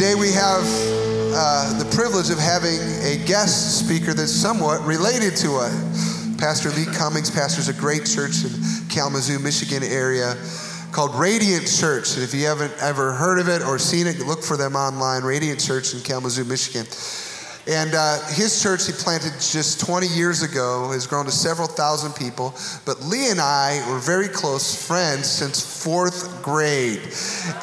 Today we have uh, the privilege of having a guest speaker that's somewhat related to us. Pastor Lee Cummings pastors a great church in Kalamazoo, Michigan area called Radiant Church. And if you haven't ever heard of it or seen it, look for them online. Radiant Church in Kalamazoo, Michigan. And uh, his church he planted just 20 years ago has grown to several thousand people. But Lee and I were very close friends since fourth grade.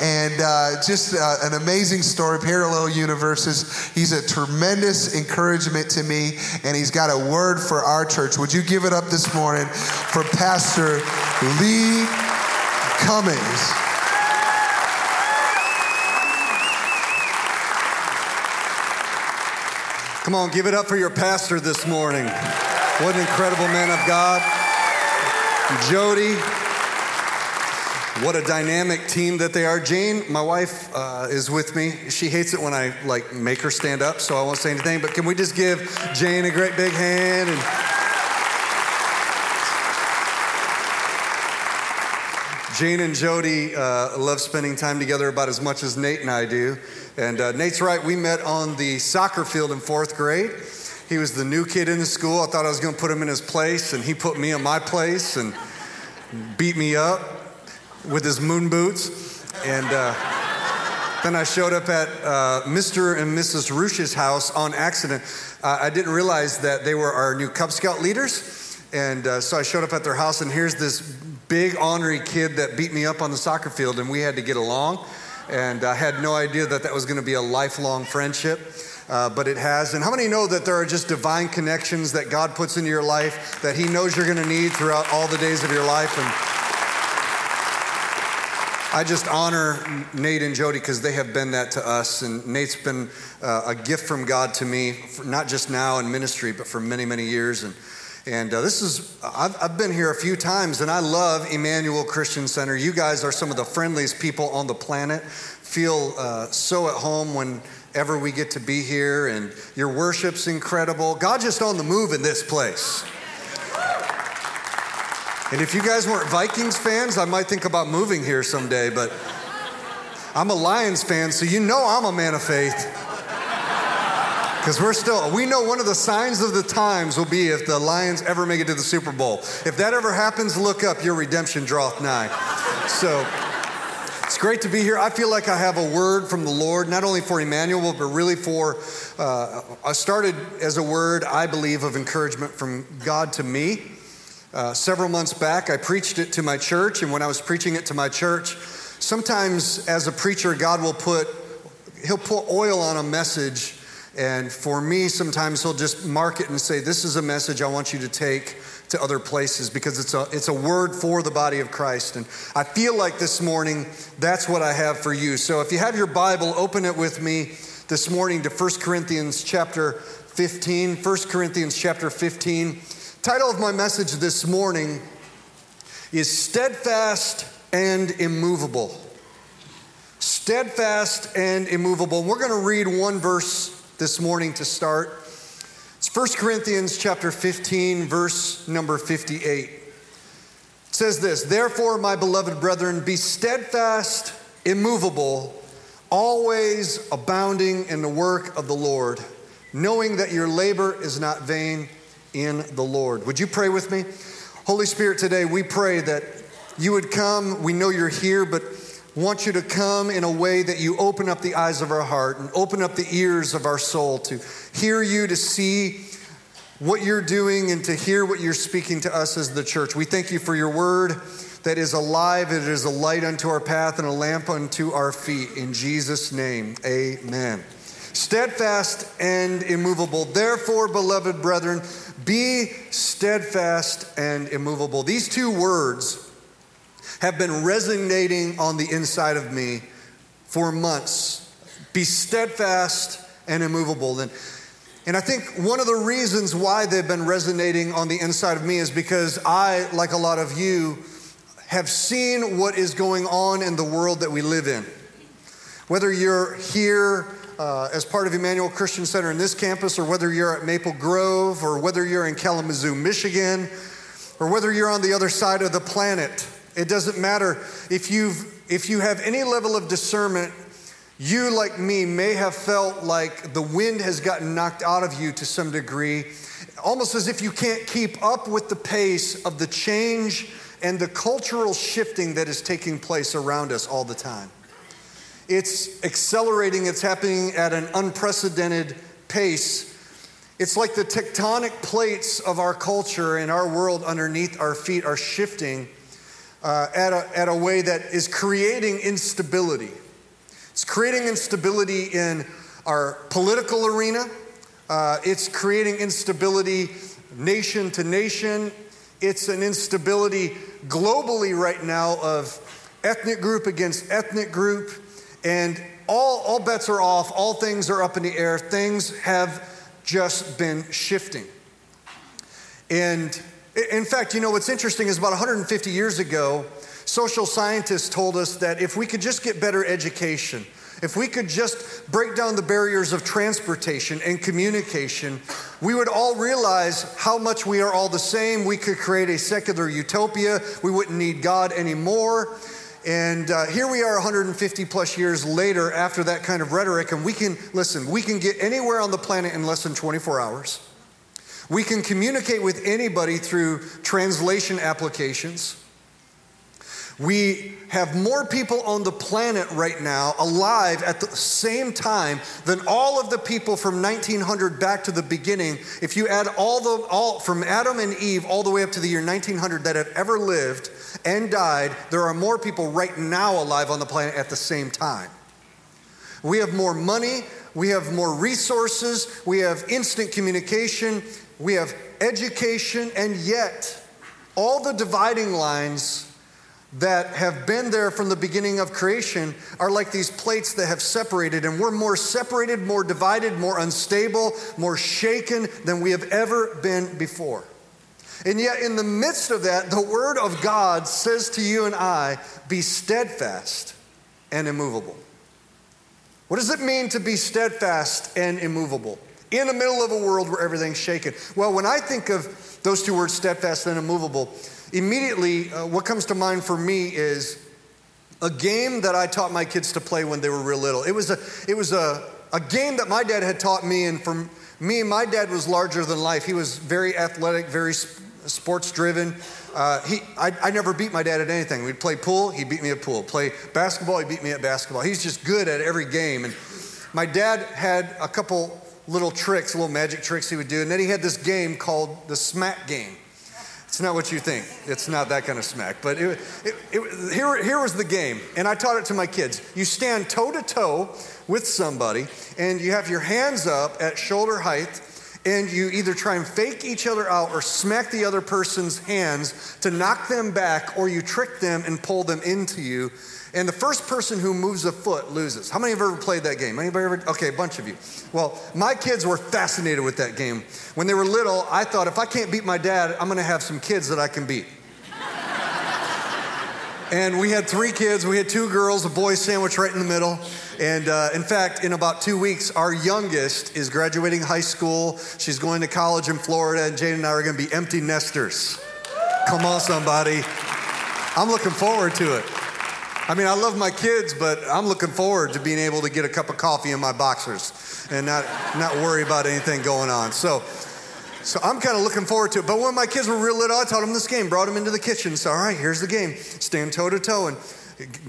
And uh, just uh, an amazing story, parallel universes. He's a tremendous encouragement to me, and he's got a word for our church. Would you give it up this morning for Pastor Lee Cummings? Come on, give it up for your pastor this morning. What an incredible man of God. Jody, what a dynamic team that they are. Jane, my wife, uh, is with me. She hates it when I like make her stand up, so I won't say anything. But can we just give Jane a great big hand? And Jane and Jody uh, love spending time together about as much as Nate and I do. And uh, Nate's right, we met on the soccer field in fourth grade. He was the new kid in the school. I thought I was going to put him in his place, and he put me in my place and beat me up with his moon boots. And uh, then I showed up at uh, Mr. and Mrs. Ruch's house on accident. I didn't realize that they were our new Cub Scout leaders. And uh, so I showed up at their house, and here's this big, ornery kid that beat me up on the soccer field, and we had to get along and I had no idea that that was going to be a lifelong friendship. Uh, but it has. And how many know that there are just divine connections that God puts into your life that He knows you're going to need throughout all the days of your life? And I just honor Nate and Jody because they have been that to us. And Nate's been uh, a gift from God to me, not just now in ministry, but for many, many years. And and uh, this is, I've, I've, been here a few times and I love Emmanuel Christian Center. You guys are some of the friendliest people on the planet. Feel uh, so at home whenever we get to be here, and your worship's incredible. God just on the move in this place. And if you guys weren't Vikings fans, I might think about moving here someday, but I'm a Lions fan, so you know I'm a man of faith. Because we're still, we know one of the signs of the times will be if the Lions ever make it to the Super Bowl. If that ever happens, look up, your redemption draweth nigh. So it's great to be here. I feel like I have a word from the Lord, not only for Emmanuel, but really for, uh, I started as a word, I believe, of encouragement from God to me. Uh, several months back, I preached it to my church, and when I was preaching it to my church, sometimes as a preacher, God will put, He'll put oil on a message and for me, sometimes he'll just mark it and say, This is a message I want you to take to other places because it's a, it's a word for the body of Christ. And I feel like this morning, that's what I have for you. So if you have your Bible, open it with me this morning to 1 Corinthians chapter 15. 1 Corinthians chapter 15. Title of my message this morning is Steadfast and Immovable. Steadfast and immovable. We're going to read one verse this morning to start. It's 1 Corinthians chapter 15 verse number 58. It says this, "Therefore, my beloved brethren, be steadfast, immovable, always abounding in the work of the Lord, knowing that your labor is not vain in the Lord." Would you pray with me? Holy Spirit, today we pray that you would come. We know you're here, but want you to come in a way that you open up the eyes of our heart and open up the ears of our soul to hear you, to see what you're doing, and to hear what you're speaking to us as the church. We thank you for your word that is alive, it is a light unto our path and a lamp unto our feet. In Jesus' name, amen. Steadfast and immovable. Therefore, beloved brethren, be steadfast and immovable. These two words have been resonating on the inside of me for months. Be steadfast and immovable. And, and I think one of the reasons why they've been resonating on the inside of me is because I, like a lot of you, have seen what is going on in the world that we live in. Whether you're here uh, as part of Emmanuel Christian Center in this campus, or whether you're at Maple Grove, or whether you're in Kalamazoo, Michigan, or whether you're on the other side of the planet, it doesn't matter if you've if you have any level of discernment, you, like me, may have felt like the wind has gotten knocked out of you to some degree, almost as if you can't keep up with the pace of the change and the cultural shifting that is taking place around us all the time. It's accelerating, it's happening at an unprecedented pace. It's like the tectonic plates of our culture and our world underneath our feet are shifting uh, at, a, at a way that is creating instability. It's creating instability in our political arena, uh, it's creating instability nation to nation. It's an instability globally right now of ethnic group against ethnic group. And all, all bets are off, all things are up in the air. Things have just been shifting. And in fact, you know what's interesting is about 150 years ago, social scientists told us that if we could just get better education, if we could just break down the barriers of transportation and communication, we would all realize how much we are all the same. We could create a secular utopia. We wouldn't need God anymore. And uh, here we are 150 plus years later after that kind of rhetoric, and we can, listen, we can get anywhere on the planet in less than 24 hours. We can communicate with anybody through translation applications. We have more people on the planet right now alive at the same time than all of the people from 1900 back to the beginning. If you add all the all from Adam and Eve all the way up to the year 1900 that have ever lived and died, there are more people right now alive on the planet at the same time. We have more money, we have more resources, we have instant communication, we have education, and yet all the dividing lines that have been there from the beginning of creation are like these plates that have separated, and we're more separated, more divided, more unstable, more shaken than we have ever been before. And yet, in the midst of that, the Word of God says to you and I, be steadfast and immovable. What does it mean to be steadfast and immovable? In the middle of a world where everything's shaken. Well, when I think of those two words, steadfast and immovable, immediately uh, what comes to mind for me is a game that I taught my kids to play when they were real little. It was a, it was a, a game that my dad had taught me, and for me, my dad was larger than life. He was very athletic, very sports driven. Uh, he, I, I never beat my dad at anything. We'd play pool, he beat me at pool. Play basketball, he beat me at basketball. He's just good at every game. And my dad had a couple little tricks, little magic tricks he would do. And then he had this game called the smack game. It's not what you think. It's not that kind of smack. But it, it, it, here, here was the game, and I taught it to my kids. You stand toe to toe with somebody, and you have your hands up at shoulder height, and you either try and fake each other out or smack the other person's hands to knock them back, or you trick them and pull them into you and the first person who moves a foot loses. How many have ever played that game? Anybody ever? Okay, a bunch of you. Well, my kids were fascinated with that game. When they were little, I thought if I can't beat my dad, I'm gonna have some kids that I can beat. and we had three kids. We had two girls, a boy sandwich right in the middle. And uh, in fact, in about two weeks, our youngest is graduating high school. She's going to college in Florida, and Jane and I are going to be empty nesters. Come on, somebody. I'm looking forward to it. I mean, I love my kids, but I'm looking forward to being able to get a cup of coffee in my boxers and not, not worry about anything going on. So, so I'm kind of looking forward to it. But when my kids were real little, I taught them this game, brought them into the kitchen. So, all right, here's the game. Stand toe to toe and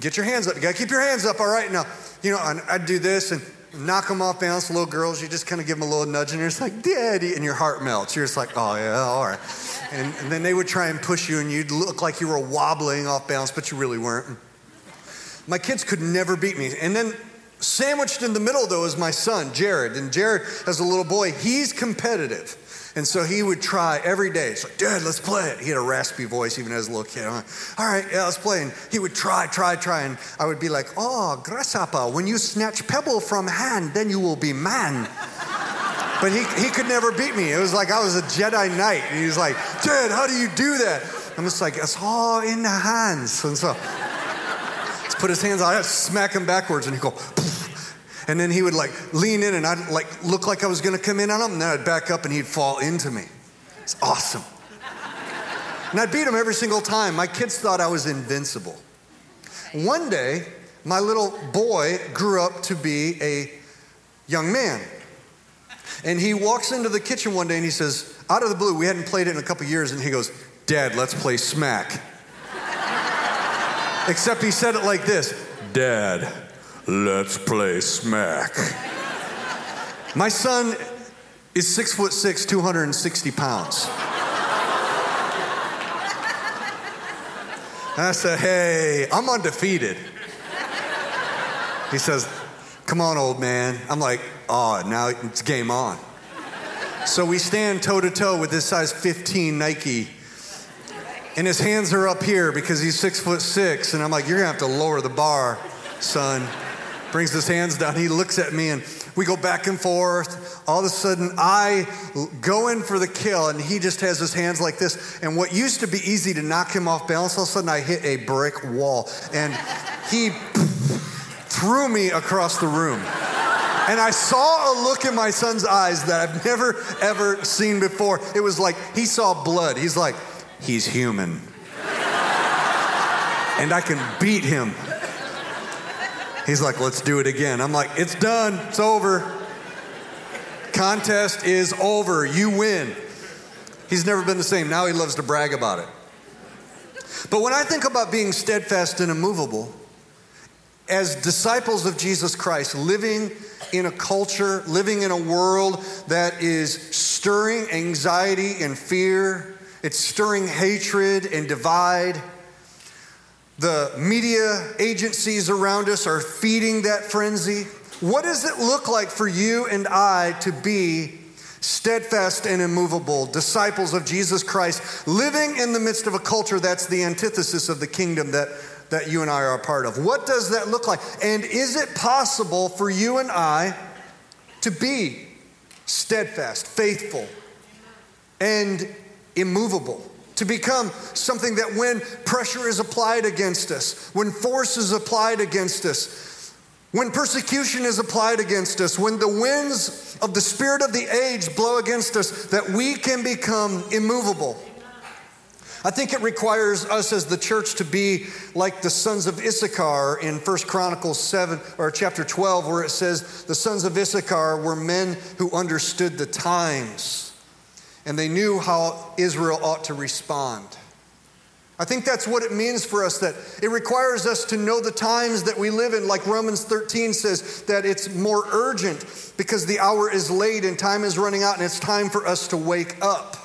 get your hands up. You got to keep your hands up, all right? Now, you know, I'd do this and knock them off balance. Little girls, you just kind of give them a little nudge and you're just like, Daddy. And your heart melts. You're just like, oh, yeah, all right. And, and then they would try and push you and you'd look like you were wobbling off balance, but you really weren't. My kids could never beat me. And then sandwiched in the middle, though, is my son, Jared. And Jared, as a little boy, he's competitive. And so he would try every day. It's like, Dad, let's play it. He had a raspy voice even as a little kid. I'm like, All right, yeah, let's play. And he would try, try, try. And I would be like, Oh, grasshopper, when you snatch pebble from hand, then you will be man. but he, he could never beat me. It was like I was a Jedi Knight. And he was like, Dad, how do you do that? I'm just like, It's all in the hands. And so put his hands on I'd smack him backwards, and he'd go, and then he would like lean in, and I'd like look like I was gonna come in on him, and then I'd back up, and he'd fall into me. It's awesome. And I'd beat him every single time. My kids thought I was invincible. One day, my little boy grew up to be a young man. And he walks into the kitchen one day and he says, out of the blue, we hadn't played it in a couple years, and he goes, Dad, let's play smack. Except he said it like this Dad, let's play smack. My son is six foot six, 260 pounds. I said, Hey, I'm undefeated. He says, Come on, old man. I'm like, Oh, now it's game on. So we stand toe to toe with this size 15 Nike. And his hands are up here because he's six foot six. And I'm like, You're gonna have to lower the bar, son. Brings his hands down. He looks at me and we go back and forth. All of a sudden, I go in for the kill, and he just has his hands like this. And what used to be easy to knock him off balance, all of a sudden, I hit a brick wall. And he threw me across the room. And I saw a look in my son's eyes that I've never, ever seen before. It was like he saw blood. He's like, he's human. and I can beat him. He's like, let's do it again. I'm like, it's done, it's over. Contest is over, you win. He's never been the same. Now he loves to brag about it. But when I think about being steadfast and immovable, as disciples of Jesus Christ, living in a culture, living in a world that is stirring anxiety and fear, it's stirring hatred and divide the media agencies around us are feeding that frenzy. What does it look like for you and I to be steadfast and immovable, disciples of Jesus Christ, living in the midst of a culture that's the antithesis of the kingdom that, that you and I are a part of? What does that look like? And is it possible for you and I to be steadfast, faithful, and immovable? to become something that when pressure is applied against us, when force is applied against us, when persecution is applied against us, when the winds of the spirit of the age blow against us, that we can become immovable. I think it requires us as the church to be like the sons of Issachar in 1 Chronicles 7 or chapter 12 where it says the sons of Issachar were men who understood the times and they knew how Israel ought to respond. I think that's what it means for us that it requires us to know the times that we live in. Like Romans 13 says, that it's more urgent because the hour is late and time is running out and it's time for us to wake up.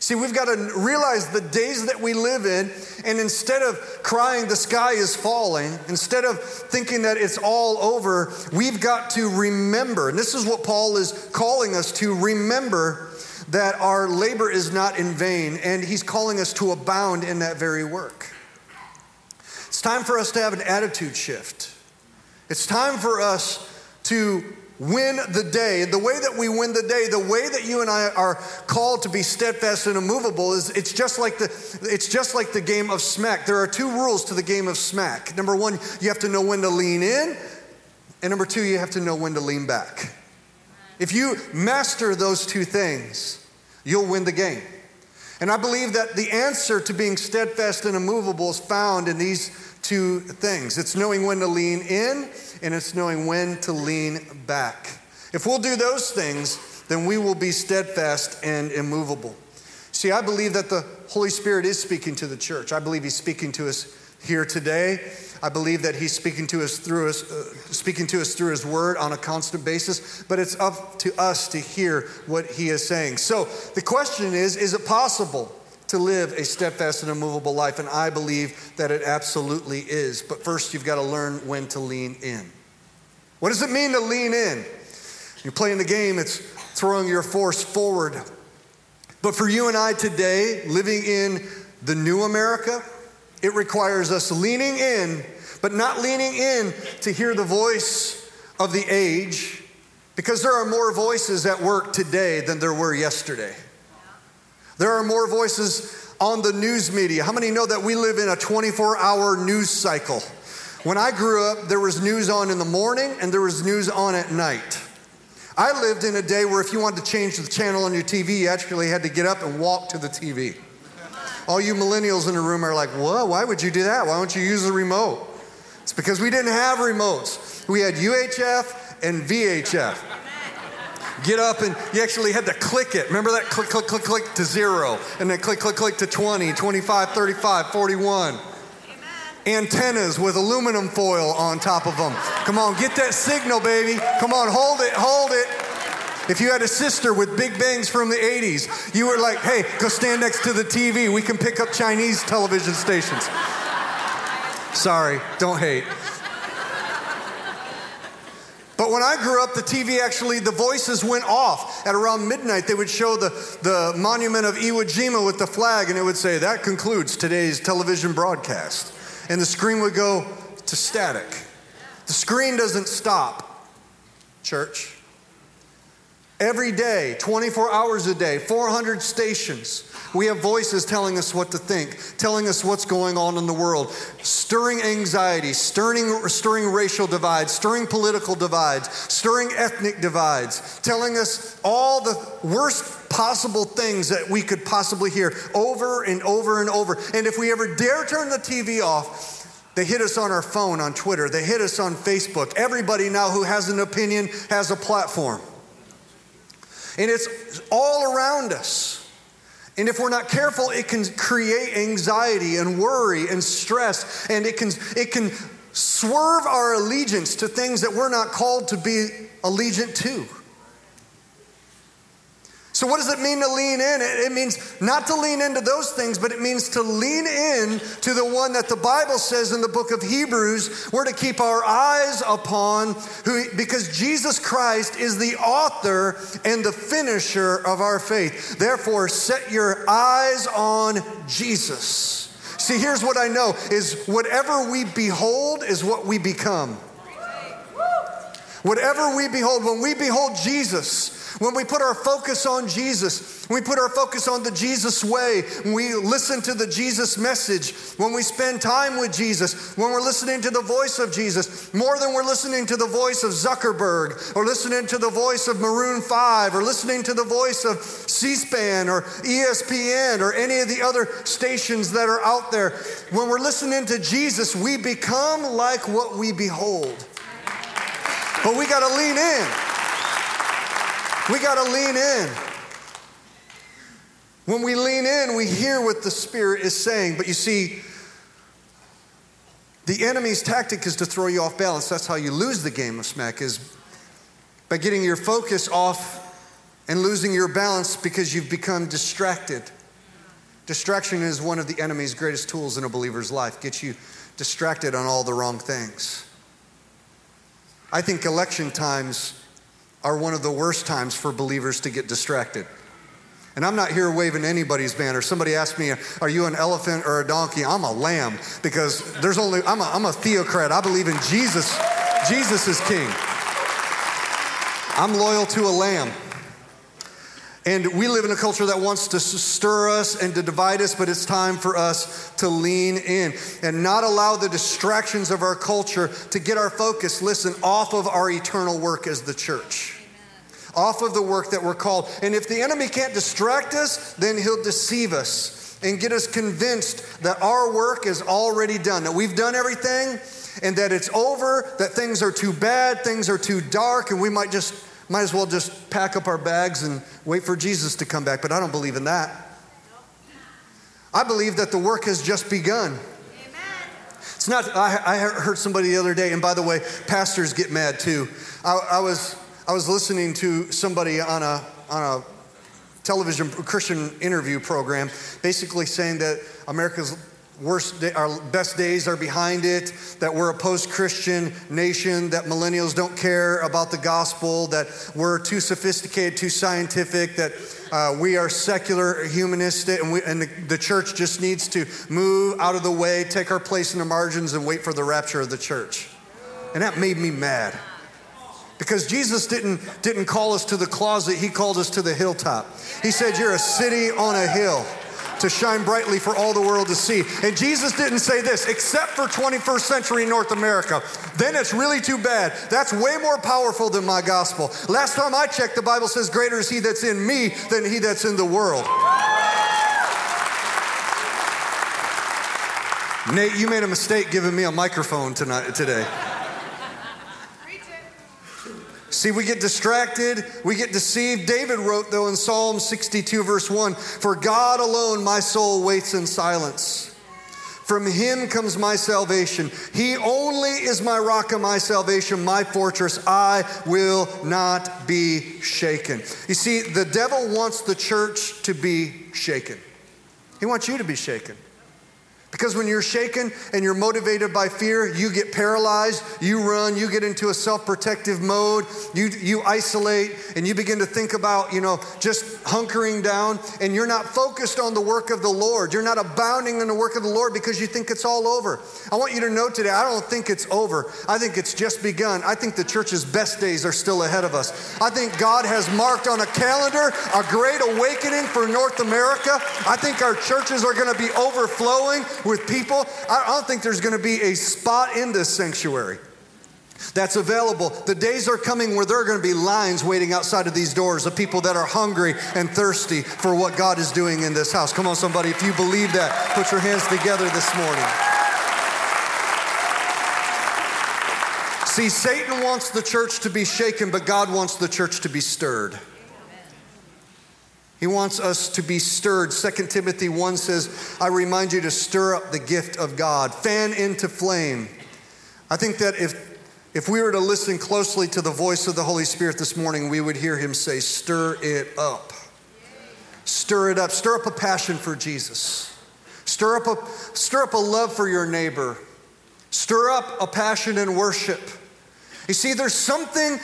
See, we've got to realize the days that we live in, and instead of crying, the sky is falling, instead of thinking that it's all over, we've got to remember. And this is what Paul is calling us to remember that our labor is not in vain, and He's calling us to abound in that very work. It's time for us to have an attitude shift. It's time for us to win the day. The way that we win the day, the way that you and I are called to be steadfast and immovable is it's just like the it's just like the game of smack. There are two rules to the game of smack. Number 1, you have to know when to lean in, and number 2, you have to know when to lean back. If you master those two things, you'll win the game. And I believe that the answer to being steadfast and immovable is found in these two things it's knowing when to lean in, and it's knowing when to lean back. If we'll do those things, then we will be steadfast and immovable. See, I believe that the Holy Spirit is speaking to the church. I believe He's speaking to us here today. I believe that He's speaking to us through us, uh, speaking to us through His Word on a constant basis. But it's up to us to hear what He is saying. So the question is: Is it possible to live a steadfast and immovable life? And I believe that it absolutely is. But first, you've got to learn when to lean in. What does it mean to lean in? You're playing the game. It's throwing your force forward. But for you and I today, living in the new America, it requires us leaning in, but not leaning in to hear the voice of the age, because there are more voices at work today than there were yesterday. There are more voices on the news media. How many know that we live in a 24 hour news cycle? When I grew up, there was news on in the morning and there was news on at night. I lived in a day where if you wanted to change the channel on your TV, you actually had to get up and walk to the TV. All you millennials in the room are like, whoa, why would you do that? Why don't you use the remote? It's because we didn't have remotes. We had UHF and VHF. Get up and you actually had to click it. Remember that? Click, click, click, click to zero. And then click, click, click to 20, 25, 35, 41. Antennas with aluminum foil on top of them. Come on, get that signal, baby. Come on, hold it, hold it. If you had a sister with big bangs from the 80s, you were like, hey, go stand next to the TV. We can pick up Chinese television stations. Sorry, don't hate. But when I grew up, the TV actually, the voices went off. At around midnight, they would show the, the monument of Iwo Jima with the flag, and it would say, That concludes today's television broadcast. And the screen would go to static. The screen doesn't stop, church. Every day, 24 hours a day, 400 stations. We have voices telling us what to think, telling us what's going on in the world, stirring anxiety, stirring, stirring racial divides, stirring political divides, stirring ethnic divides, telling us all the worst possible things that we could possibly hear over and over and over. And if we ever dare turn the TV off, they hit us on our phone on Twitter. They hit us on Facebook. Everybody now who has an opinion has a platform. And it's all around us. And if we're not careful, it can create anxiety and worry and stress, and it can, it can swerve our allegiance to things that we're not called to be allegiant to. So, what does it mean to lean in? It means not to lean into those things, but it means to lean in to the one that the Bible says in the book of Hebrews we're to keep our eyes upon, who, because Jesus Christ is the author and the finisher of our faith. Therefore, set your eyes on Jesus. See, here's what I know is whatever we behold is what we become. Whatever we behold, when we behold Jesus, when we put our focus on Jesus, we put our focus on the Jesus way, we listen to the Jesus message, when we spend time with Jesus, when we're listening to the voice of Jesus, more than we're listening to the voice of Zuckerberg or listening to the voice of Maroon 5 or listening to the voice of C SPAN or ESPN or any of the other stations that are out there, when we're listening to Jesus, we become like what we behold. But we got to lean in. We got to lean in. When we lean in, we hear what the Spirit is saying. But you see, the enemy's tactic is to throw you off balance. That's how you lose the game of smack is by getting your focus off and losing your balance because you've become distracted. Distraction is one of the enemy's greatest tools in a believer's life. Gets you distracted on all the wrong things. I think election times are one of the worst times for believers to get distracted. And I'm not here waving anybody's banner. Somebody asked me, Are you an elephant or a donkey? I'm a lamb because there's only, I'm a, I'm a theocrat. I believe in Jesus. Jesus is king. I'm loyal to a lamb. And we live in a culture that wants to stir us and to divide us, but it's time for us to lean in and not allow the distractions of our culture to get our focus, listen, off of our eternal work as the church off of the work that we're called. And if the enemy can't distract us, then he'll deceive us and get us convinced that our work is already done, that we've done everything and that it's over, that things are too bad, things are too dark, and we might just might as well just pack up our bags and wait for Jesus to come back. But I don't believe in that. I believe that the work has just begun. Amen. It's not, I, I, heard somebody the other day, and by the way, pastors get mad too. I, I was I was listening to somebody on a, on a television Christian interview program basically saying that America's worst day, our best days are behind it, that we're a post Christian nation, that millennials don't care about the gospel, that we're too sophisticated, too scientific, that uh, we are secular, humanistic, and, we, and the, the church just needs to move out of the way, take our place in the margins, and wait for the rapture of the church. And that made me mad. Because Jesus didn't, didn't call us to the closet, He called us to the hilltop. He said, You're a city on a hill to shine brightly for all the world to see. And Jesus didn't say this, except for 21st century North America. Then it's really too bad. That's way more powerful than my gospel. Last time I checked, the Bible says, Greater is He that's in me than He that's in the world. Nate, you made a mistake giving me a microphone tonight today. See, we get distracted, we get deceived. David wrote, though, in Psalm 62, verse 1 For God alone my soul waits in silence. From him comes my salvation. He only is my rock and my salvation, my fortress. I will not be shaken. You see, the devil wants the church to be shaken, he wants you to be shaken. Because when you're shaken and you're motivated by fear, you get paralyzed, you run, you get into a self protective mode, you, you isolate, and you begin to think about, you know, just hunkering down, and you're not focused on the work of the Lord. You're not abounding in the work of the Lord because you think it's all over. I want you to know today, I don't think it's over. I think it's just begun. I think the church's best days are still ahead of us. I think God has marked on a calendar a great awakening for North America. I think our churches are going to be overflowing with people. I don't think there's going to be a spot in this sanctuary that's available. The days are coming where there are going to be lines waiting outside of these doors of people that are hungry and thirsty for what God is doing in this house. Come on, somebody, if you believe that, put your hands together this morning. See, Satan wants the church to be shaken, but God wants the church to be stirred. He wants us to be stirred. 2 Timothy 1 says, I remind you to stir up the gift of God, fan into flame. I think that if, if we were to listen closely to the voice of the Holy Spirit this morning, we would hear him say, Stir it up. Stir it up. Stir up a passion for Jesus. Stir up a, stir up a love for your neighbor. Stir up a passion in worship. You see, there's something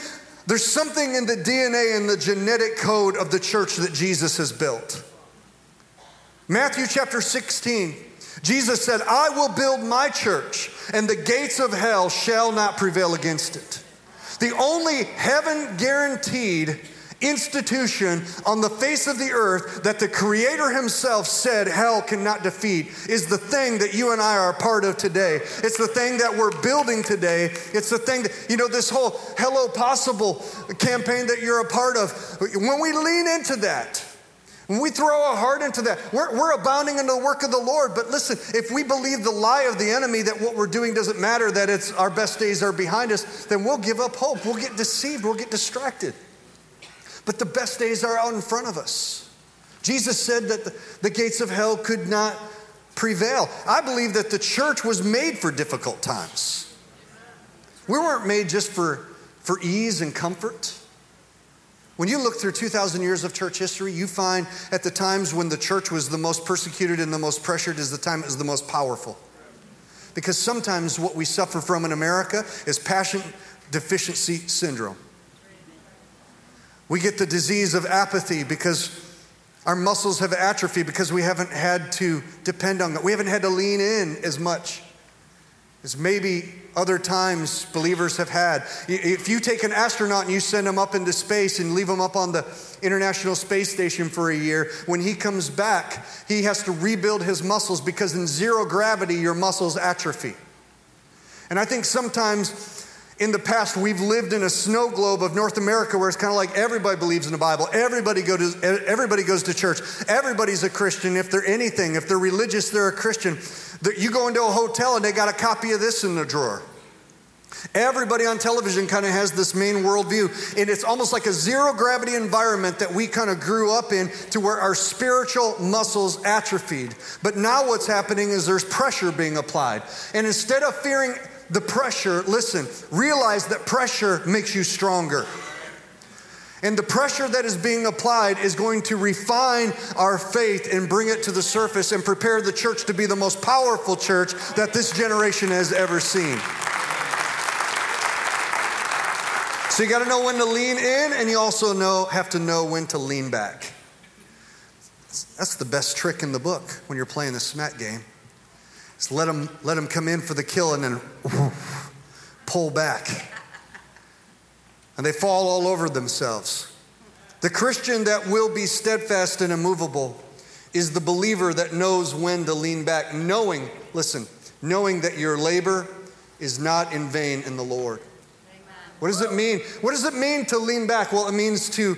there's something in the DNA and the genetic code of the church that Jesus has built. Matthew chapter 16, Jesus said, I will build my church, and the gates of hell shall not prevail against it. The only heaven guaranteed institution on the face of the earth that the Creator Himself said hell cannot defeat is the thing that you and I are a part of today. It's the thing that we're building today. It's the thing that, you know, this whole Hello Possible campaign that you're a part of. When we lean into that, when we throw our heart into that, we're, we're abounding in the work of the Lord. But listen, if we believe the lie of the enemy that what we're doing doesn't matter, that it's our best days are behind us, then we'll give up hope. We'll get deceived. We'll get distracted. But the best days are out in front of us. Jesus said that the, gates of hell could not prevail. I believe that the church was made for difficult times. We weren't made just for, for ease and comfort. When you look through 2,000 years of church history, you find at the times when the church was the most persecuted and the most pressured is the time it was the most powerful. Because sometimes what we suffer from in America is passion deficiency syndrome. We get the disease of apathy because our muscles have atrophy because we haven't had to depend on God. We haven't had to lean in as much as maybe other times believers have had. If you take an astronaut and you send him up into space and leave him up on the International Space Station for a year, when he comes back, he has to rebuild his muscles because in zero gravity, your muscles atrophy. And I think sometimes in the past, we've lived in a snow globe of North America where it's kind of like everybody believes in the Bible. Everybody, go to, everybody goes to church. Everybody's a Christian. If they're anything, if they're religious, they're a Christian. You go into a hotel and they got a copy of this in the drawer. Everybody on television kind of has this main worldview, and it's almost like a zero gravity environment that we kind of grew up in to where our spiritual muscles atrophied. But now what's happening is there's pressure being applied. And instead of fearing the pressure, listen, realize that pressure makes you stronger. And the pressure that is being applied is going to refine our faith and bring it to the surface and prepare the church to be the most powerful church that this generation has ever seen. So you got to know when to lean in, and you also know have to know when to lean back. That's the best trick in the book when you're playing the smack game. Just let them, let them come in for the kill and then pull back. And they fall all over themselves. The Christian that will be steadfast and immovable is the believer that knows when to lean back, knowing, listen, knowing that your labor is not in vain in the Lord. What does it mean? What does it mean to lean back? Well, it means to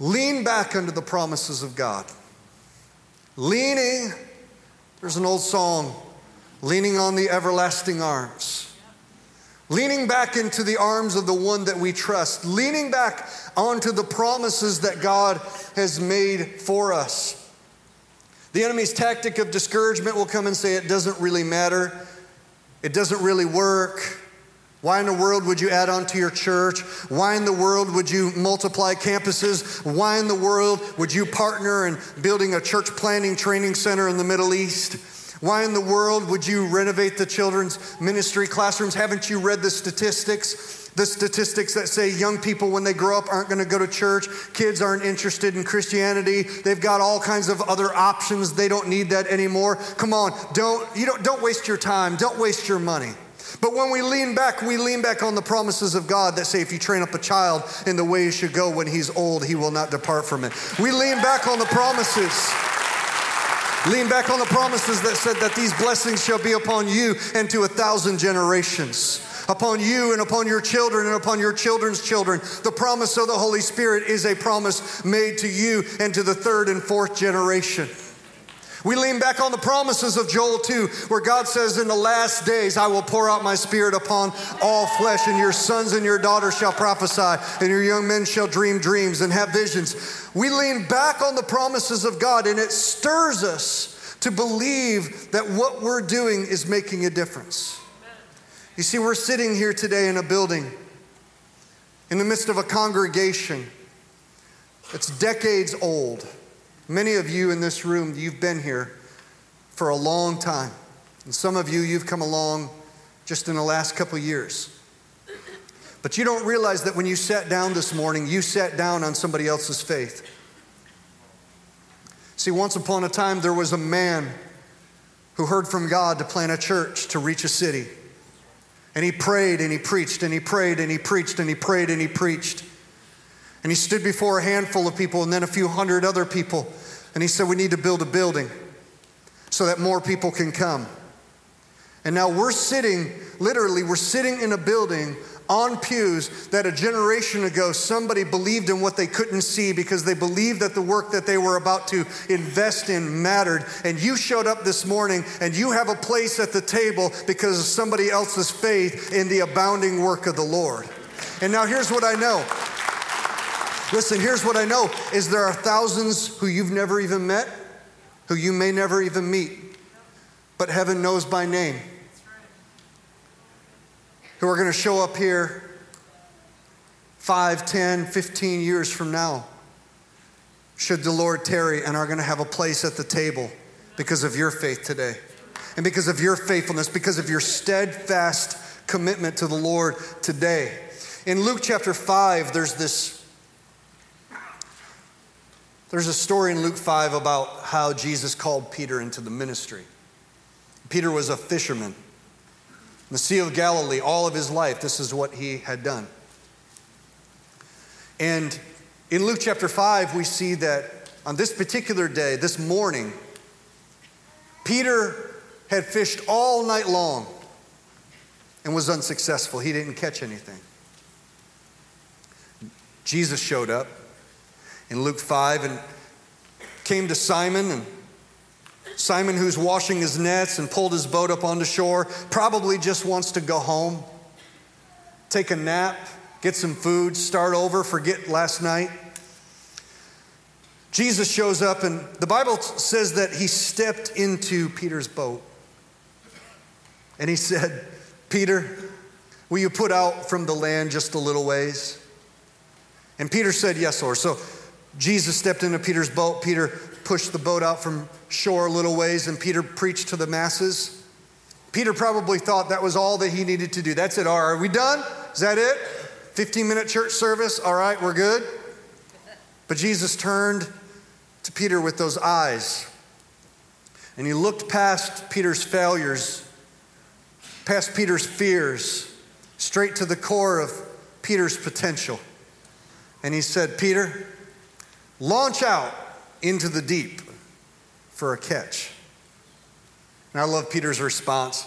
lean back under the promises of God. Leaning there's an old song leaning on the everlasting arms, leaning back into the arms of the one that we trust, leaning back onto the promises that God has made for us. The enemy's tactic of discouragement will come and say, It doesn't really matter. It doesn't really work. Why in the world would you add on to your church? Why in the world would you multiply campuses? Why in the world would you partner in building a church planning training center in the Middle East? Why in the world would you renovate the children's ministry classrooms? Haven't you read the statistics? The statistics that say young people, when they grow up, aren't going to go to church. Kids aren't interested in Christianity. They've got all kinds of other options. They don't need that anymore. Come on, don't, you don't, don't waste your time. Don't waste your money. But when we lean back, we lean back on the promises of God that say, if you train up a child in the way he should go, when he's old, he will not depart from it. We lean back on the promises. Lean back on the promises that said that these blessings shall be upon you and to a thousand generations. Upon you and upon your children and upon your children's children. The promise of the Holy Spirit is a promise made to you and to the third and fourth generation. We lean back on the promises of Joel 2, where God says, In the last days I will pour out my spirit upon all flesh, and your sons and your daughters shall prophesy, and your young men shall dream dreams and have visions. We lean back on the promises of God, and it stirs us to believe that what we're doing is making a difference. You see, we're sitting here today in a building, in the midst of a congregation that's decades old Many of you in this room, you've been here for a long time. And some of you, you've come along just in the last couple years. But you don't realize that when you sat down this morning, you sat down on somebody else's faith. See, once upon a time, there was a man who heard from God to plant a church to reach a city. And he prayed and he preached and he prayed and he preached and he prayed and he preached. And he stood before a handful of people and then a few hundred other people. And he said, We need to build a building so that more people can come. And now we're sitting, literally, we're sitting in a building on pews that a generation ago somebody believed in what they couldn't see because they believed that the work that they were about to invest in mattered. And you showed up this morning and you have a place at the table because of somebody else's faith in the abounding work of the Lord. And now here's what I know Listen, here's what I know is there are thousands who you've never even met, who you may never even meet, but heaven knows by name. Who are going to show up here 5, 10, 15 years from now, should the Lord tarry, and are going to have a place at the table because of your faith today. And because of your faithfulness, because of your steadfast commitment to the Lord today. In Luke chapter 5, there's this there's a story in Luke 5 about how Jesus called Peter into the ministry. Peter was a fisherman. In the Sea of Galilee, all of his life, this is what he had done. And in Luke chapter 5, we see that on this particular day, this morning, Peter had fished all night long and was unsuccessful. He didn't catch anything. Jesus showed up in Luke 5 and came to Simon and Simon, who's washing his nets and pulled his boat up onto shore, probably just wants to go home, take a nap, get some food, start over, forget last night. Jesus shows up, and the Bible says that he stepped into Peter's boat. And he said, Peter, will you put out from the land just a little ways? And Peter said, Yes, Lord. So Jesus stepped into Peter's boat. Peter pushed the boat out from shore a little ways, and Peter preached to the masses. Peter probably thought that was all that he needed to do. That's it. All right, are we done? Is that it? 15 minute church service? All right, we're good. But Jesus turned to Peter with those eyes, and he looked past Peter's failures, past Peter's fears, straight to the core of Peter's potential. And he said, Peter, launch out into the deep for a catch. And I love Peter's response.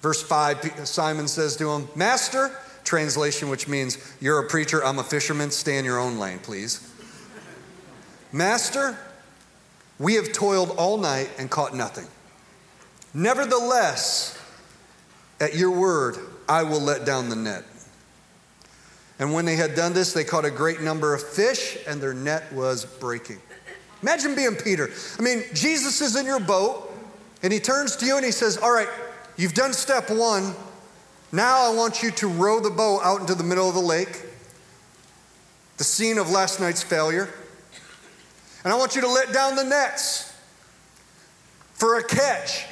Verse 5, Simon says to him, Master, translation, which means, You're a preacher, I'm a fisherman, stay in your own lane, please. Master, we have toiled all night and caught nothing. Nevertheless, at your word, I will let down the net. And when they had done this, they caught a great number of fish, and their net was breaking. Imagine being Peter. I mean, Jesus is in your boat, and he turns to you and he says, All right, you've done step one. Now I want you to row the boat out into the middle of the lake, the scene of last night's failure. And I want you to let down the nets for a catch.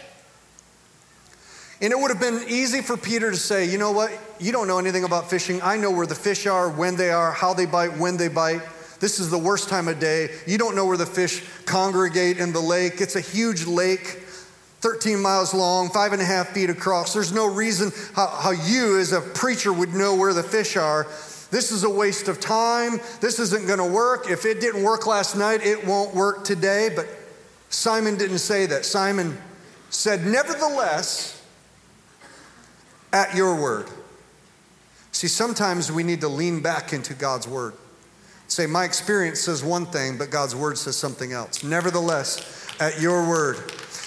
And it would have been easy for Peter to say, you know what? You don't know anything about fishing. I know where the fish are, when they are, how they bite, when they bite. This is the worst time of day. You don't know where the fish congregate in the lake. It's a huge lake, 13 miles long, five and a half feet across. There's no reason how, how you, as a preacher, would know where the fish are. This is a waste of time. This isn't going to work. If it didn't work last night, it won't work today. But Simon didn't say that. Simon said, Nevertheless, at your word. See, sometimes we need to lean back into God's word. Say, my experience says one thing, but God's word says something else. Nevertheless, at your word.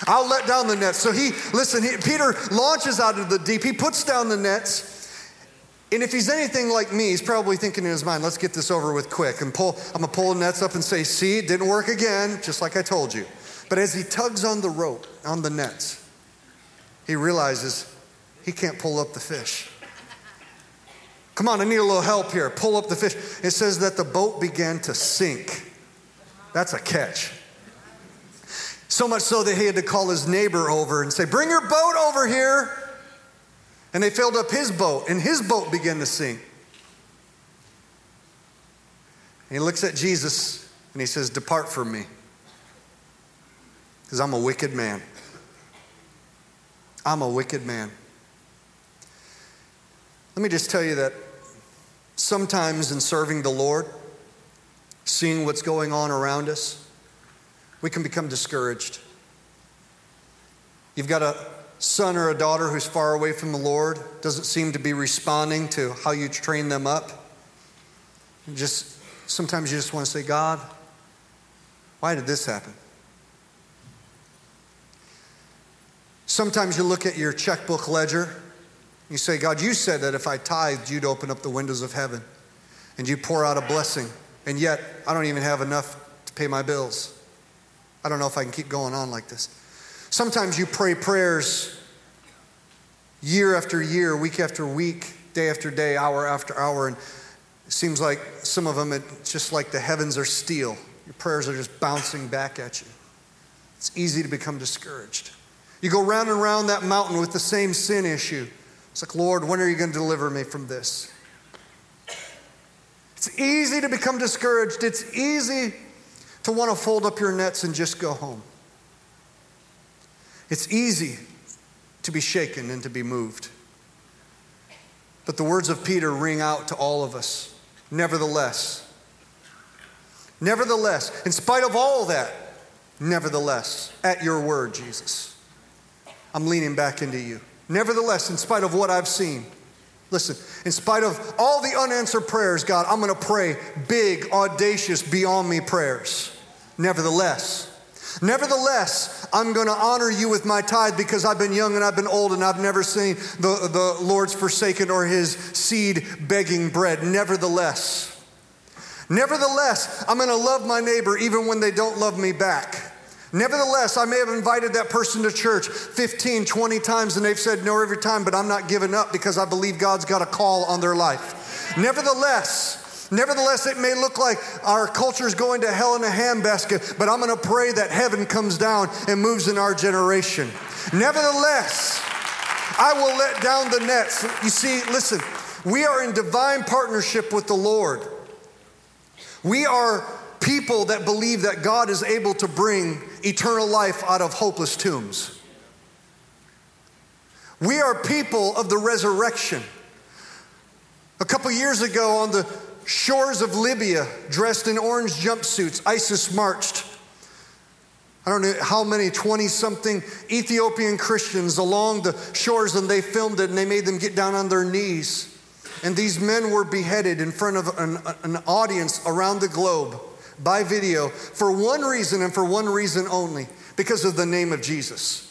I'll let down the nets. So he, listen, he, Peter launches out of the deep. He puts down the nets. And if he's anything like me, he's probably thinking in his mind, let's get this over with quick. And pull, I'm gonna pull the nets up and say, see, it didn't work again, just like I told you. But as he tugs on the rope, on the nets, he realizes he can't pull up the fish. Come on, I need a little help here. Pull up the fish. It says that the boat began to sink. That's a catch. So much so that he had to call his neighbor over and say, Bring your boat over here. And they filled up his boat, and his boat began to sink. And he looks at Jesus and he says, Depart from me, because I'm a wicked man. I'm a wicked man. Let me just tell you that sometimes in serving the Lord, seeing what's going on around us, we can become discouraged. You've got a son or a daughter who's far away from the Lord, doesn't seem to be responding to how you train them up. Just sometimes you just want to say, God, why did this happen? Sometimes you look at your checkbook ledger you say, God, you said that if I tithed, you'd open up the windows of heaven and you pour out a blessing. And yet, I don't even have enough to pay my bills. I don't know if I can keep going on like this. Sometimes you pray prayers year after year, week after week, day after day, hour after hour, and it seems like some of them, it's just like the heavens are steel. Your prayers are just bouncing back at you. It's easy to become discouraged. You go round and round that mountain with the same sin issue. It's like, Lord, when are you going to deliver me from this? It's easy to become discouraged. It's easy to want to fold up your nets and just go home. It's easy to be shaken and to be moved. But the words of Peter ring out to all of us. Nevertheless, nevertheless, in spite of all that, nevertheless, at your word, Jesus, I'm leaning back into you. Nevertheless, in spite of what I've seen, listen, in spite of all the unanswered prayers, God, I'm going to pray big, audacious, beyond me prayers. Nevertheless, Nevertheless, I'm going to honor you with my tithe because I've been young and I've been old and I've never seen the, the Lord's forsaken or his seed begging bread. Nevertheless, nevertheless, I'm going to love my neighbor even when they don't love me back. Nevertheless, I may have invited that person to church 15, 20 times and they've said no every time, but I'm not giving up because I believe God's got a call on their life. Nevertheless, nevertheless, it may look like our culture is going to hell in a handbasket, but I'm going to pray that heaven comes down and moves in our generation. Nevertheless, I will let down the nets. You see, listen, we are in divine partnership with the Lord. We are people that believe that God is able to bring eternal life out of hopeless tombs. We are people of the resurrection. A couple years ago, on the shores of Libya, dressed in orange jumpsuits, ISIS marched. I don't know how many 20 something Ethiopian Christians along the shores, and they filmed it and they made them get down on their knees. And these men were beheaded in front of an, an audience around the globe by video for one reason and for one reason only because of the name of Jesus.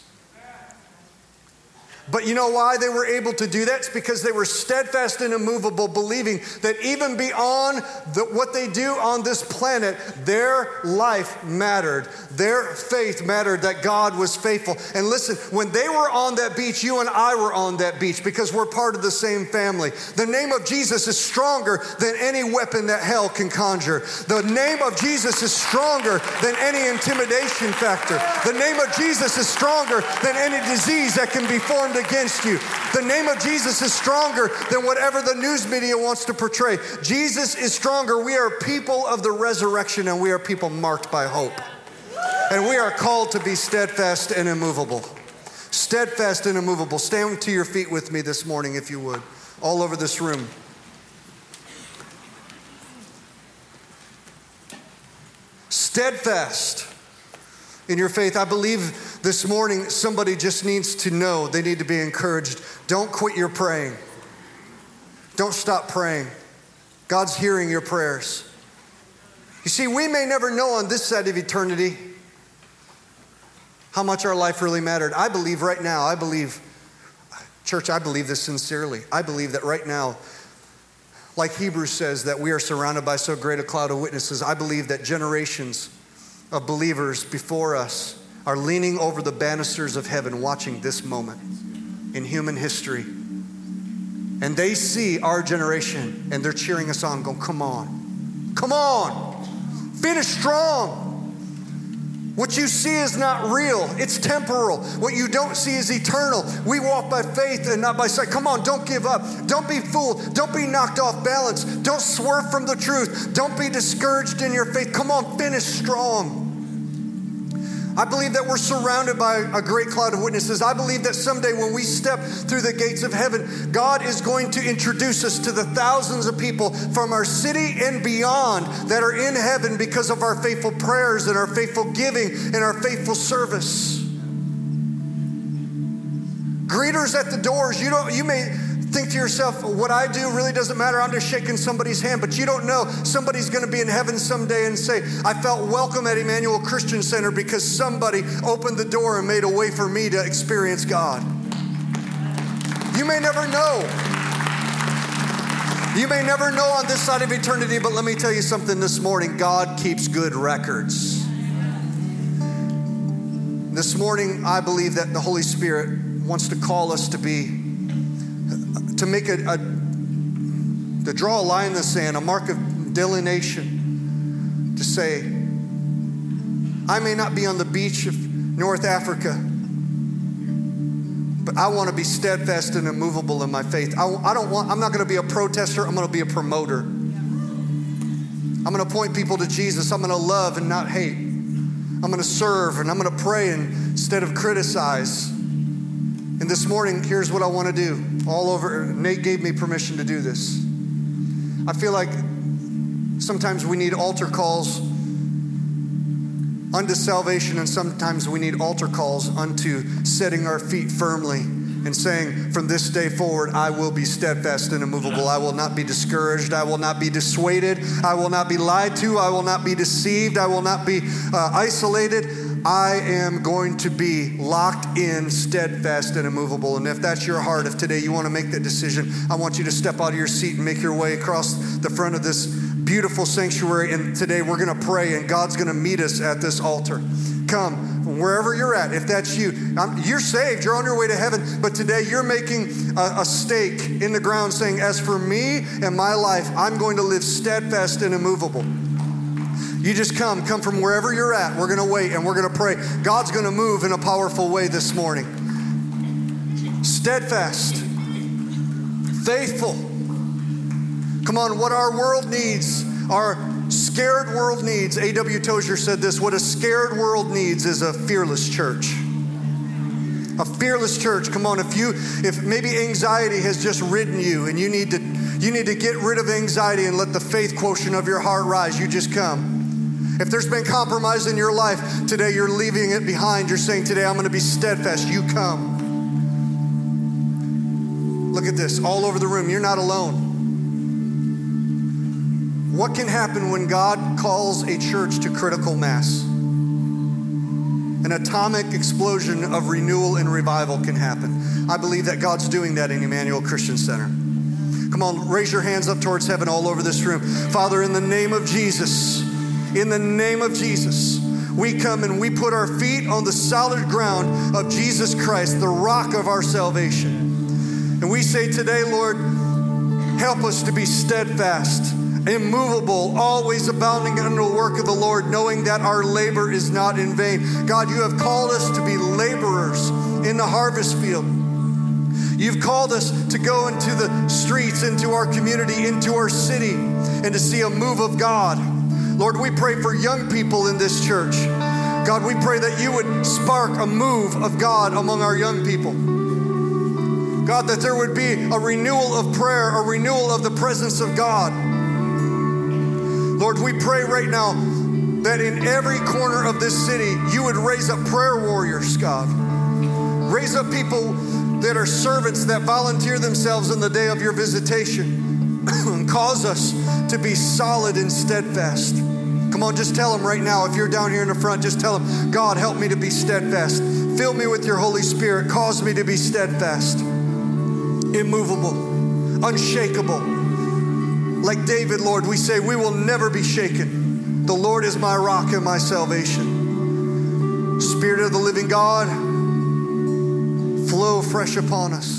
But you know why they were able to do that? It's because they were steadfast and immovable, believing that even beyond the, what they do on this planet, their life mattered. Their faith mattered that God was faithful. And listen, when they were on that beach, you and I were on that beach because we're part of the same family. The name of Jesus is stronger than any weapon that hell can conjure. The name of Jesus is stronger than any intimidation factor. The name of Jesus is stronger than any disease that can be formed against you. The name of Jesus is stronger than whatever the news media wants to portray. Jesus is stronger. We are people of the resurrection and we are people marked by hope. And we are called to be steadfast and immovable. Steadfast and immovable. Stand to your feet with me this morning, if you would, all over this room. Steadfast in your faith. I believe this morning somebody just needs to know, they need to be encouraged. Don't quit your praying. Don't stop praying. God's hearing your prayers. You see, we may never know on this side of eternity how much our life really mattered. I believe right now, I believe, church, I believe this sincerely. I believe that right now, like Hebrews says, that we are surrounded by so great a cloud of witnesses. I believe that generations of believers before us are leaning over the banisters of heaven watching this moment in human history. And they see our generation and they're cheering us on, going, Come on, come on, finish strong. What you see is not real, it's temporal. What you don't see is eternal. We walk by faith and not by sight. Come on, don't give up. Don't be fooled. Don't be knocked off balance. Don't swerve from the truth. Don't be discouraged in your faith. Come on, finish strong. I believe that we're surrounded by a great cloud of witnesses. I believe that someday when we step through the gates of heaven, God is going to introduce us to the thousands of people from our city and beyond that are in heaven because of our faithful prayers and our faithful giving and our faithful service. Greeters at the doors, you don't you may think to yourself, what I do really doesn't matter. I'm just shaking somebody's hand. But you don't know somebody's going to be in heaven someday and say, I felt welcome at Emmanuel Christian Center because somebody opened the door and made a way for me to experience God. You may never know. You may never know on this side of eternity, but let me tell you something this morning God keeps good records. This morning, I believe that the Holy Spirit wants to call us to be to make a, a to draw a line in the sand, a mark of delineation, to say, I may not be on the beach of North Africa, but I want to be steadfast and immovable in my faith. I, I don't want, I'm not going to be a protester, I'm going to be a promoter. I'm going to point people to Jesus. I'm going to love and not hate. I'm going to serve and I'm going to pray instead of criticize. And this morning, here's what I want to do. All over, Nate gave me permission to do this. I feel like sometimes we need altar calls unto salvation, and sometimes we need altar calls unto setting our feet firmly and saying, From this day forward, I will be steadfast and immovable. I will not be discouraged. I will not be dissuaded. I will not be lied to. I will not be deceived. I will not be uh, isolated. I am going to be locked in, steadfast, and immovable. And if that's your heart, if today you want to make that decision, I want you to step out of your seat and make your way across the front of this beautiful sanctuary. And today we're going to pray, and God's going to meet us at this altar. Come wherever you're at. If that's you, I'm, you're saved. You're on your way to heaven. But today you're making a, a stake in the ground, saying, "As for me and my life, I'm going to live steadfast and immovable." You just come, come from wherever you're at. We're going to wait and we're going to pray. God's going to move in a powerful way this morning. Steadfast, faithful. Come on, what our world needs, our scared world needs. A.W. Tozer said this what a scared world needs is a fearless church. A fearless church. Come on, if you if maybe anxiety has just ridden you and you need to you need to get rid of anxiety and let the faith quotient of your heart rise, you just come. If there's been compromise in your life, today you're leaving it behind. You're saying, Today I'm going to be steadfast. You come. Look at this all over the room. You're not alone. What can happen when God calls a church to critical mass? An atomic explosion of renewal and revival can happen. I believe that God's doing that in Emmanuel Christian Center. Come on, raise your hands up towards heaven all over this room. Father, in the name of Jesus, in the name of Jesus, we come and we put our feet on the solid ground of Jesus Christ, the rock of our salvation. And we say today, Lord, help us to be steadfast, immovable, always abounding in the work of the Lord, knowing that our labor is not in vain. God, you have called us to be laborers in the harvest field. You've called us to go into the streets, into our community, into our city, and to see a move of God. Lord, we pray for young people in this church. God, we pray that you would spark a move of God among our young people. God, that there would be a renewal of prayer, a renewal of the presence of God. Lord, we pray right now that in every corner of this city, you would raise up prayer warriors, God. Raise up people that are servants that volunteer themselves in the day of your visitation. Cause us to be solid and steadfast. Come on, just tell them right now. If you're down here in the front, just tell them, God, help me to be steadfast. Fill me with your Holy Spirit. Cause me to be steadfast, immovable, unshakable. Like David, Lord, we say, we will never be shaken. The Lord is my rock and my salvation. Spirit of the living God, flow fresh upon us.